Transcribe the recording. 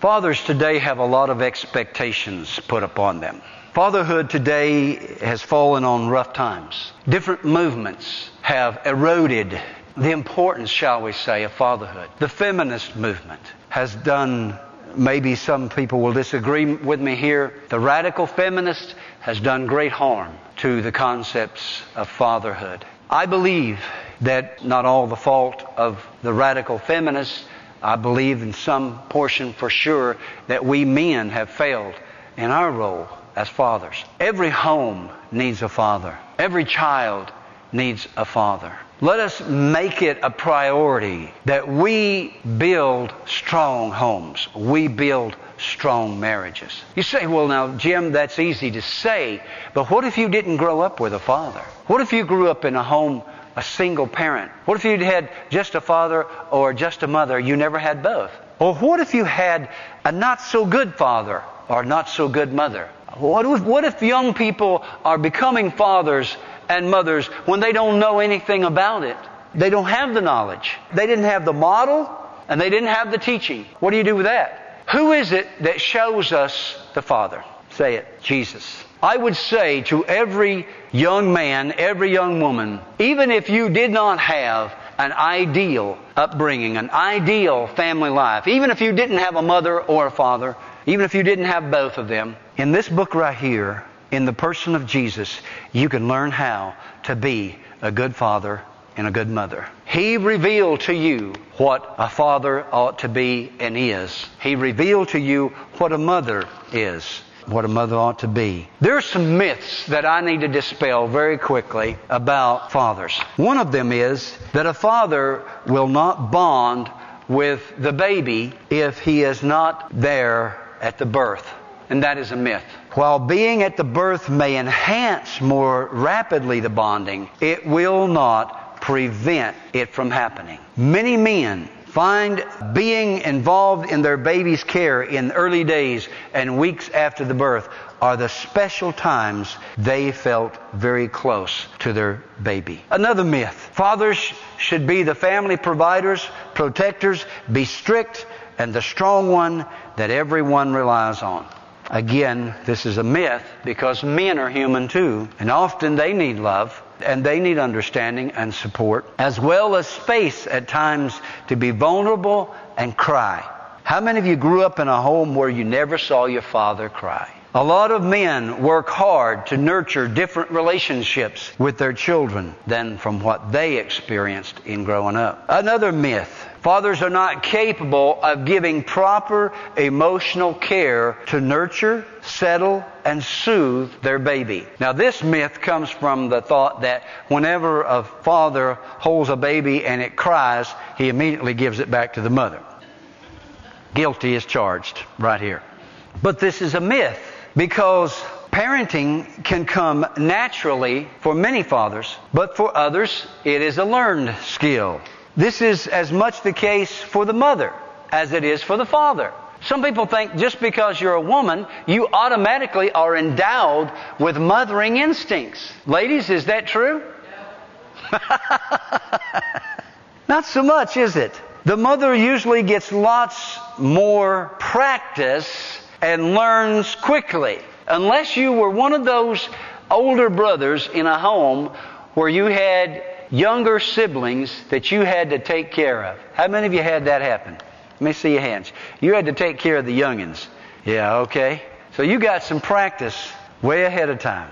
Fathers today have a lot of expectations put upon them. Fatherhood today has fallen on rough times. Different movements have eroded the importance, shall we say, of fatherhood. The feminist movement has done, maybe some people will disagree with me here, the radical feminist has done great harm to the concepts of fatherhood. I believe that not all the fault of the radical feminists, I believe in some portion for sure that we men have failed in our role as fathers. Every home needs a father. Every child needs a father. Let us make it a priority that we build strong homes. We build strong marriages. You say, well, now, Jim, that's easy to say, but what if you didn't grow up with a father? What if you grew up in a home, a single parent? What if you had just a father or just a mother? You never had both. Or what if you had a not so good father or not so good mother? What if, what if young people are becoming fathers and mothers when they don't know anything about it? They don't have the knowledge. They didn't have the model and they didn't have the teaching. What do you do with that? Who is it that shows us the Father? Say it. Jesus. I would say to every young man, every young woman, even if you did not have an ideal upbringing, an ideal family life, even if you didn't have a mother or a father, even if you didn't have both of them, in this book right here, in the person of Jesus, you can learn how to be a good father and a good mother. He revealed to you what a father ought to be and is. He revealed to you what a mother is, what a mother ought to be. There are some myths that I need to dispel very quickly about fathers. One of them is that a father will not bond with the baby if he is not there at the birth. And that is a myth. While being at the birth may enhance more rapidly the bonding, it will not prevent it from happening. Many men find being involved in their baby's care in early days and weeks after the birth are the special times they felt very close to their baby. Another myth. Fathers should be the family providers, protectors, be strict, and the strong one that everyone relies on. Again, this is a myth because men are human too, and often they need love and they need understanding and support, as well as space at times to be vulnerable and cry. How many of you grew up in a home where you never saw your father cry? A lot of men work hard to nurture different relationships with their children than from what they experienced in growing up. Another myth. Fathers are not capable of giving proper emotional care to nurture, settle, and soothe their baby. Now, this myth comes from the thought that whenever a father holds a baby and it cries, he immediately gives it back to the mother. Guilty is charged right here. But this is a myth because parenting can come naturally for many fathers, but for others, it is a learned skill. This is as much the case for the mother as it is for the father. Some people think just because you're a woman, you automatically are endowed with mothering instincts. Ladies, is that true? Not so much, is it? The mother usually gets lots more practice and learns quickly. Unless you were one of those older brothers in a home where you had younger siblings that you had to take care of. How many of you had that happen? Let me see your hands. You had to take care of the youngins. Yeah, okay. So you got some practice way ahead of time.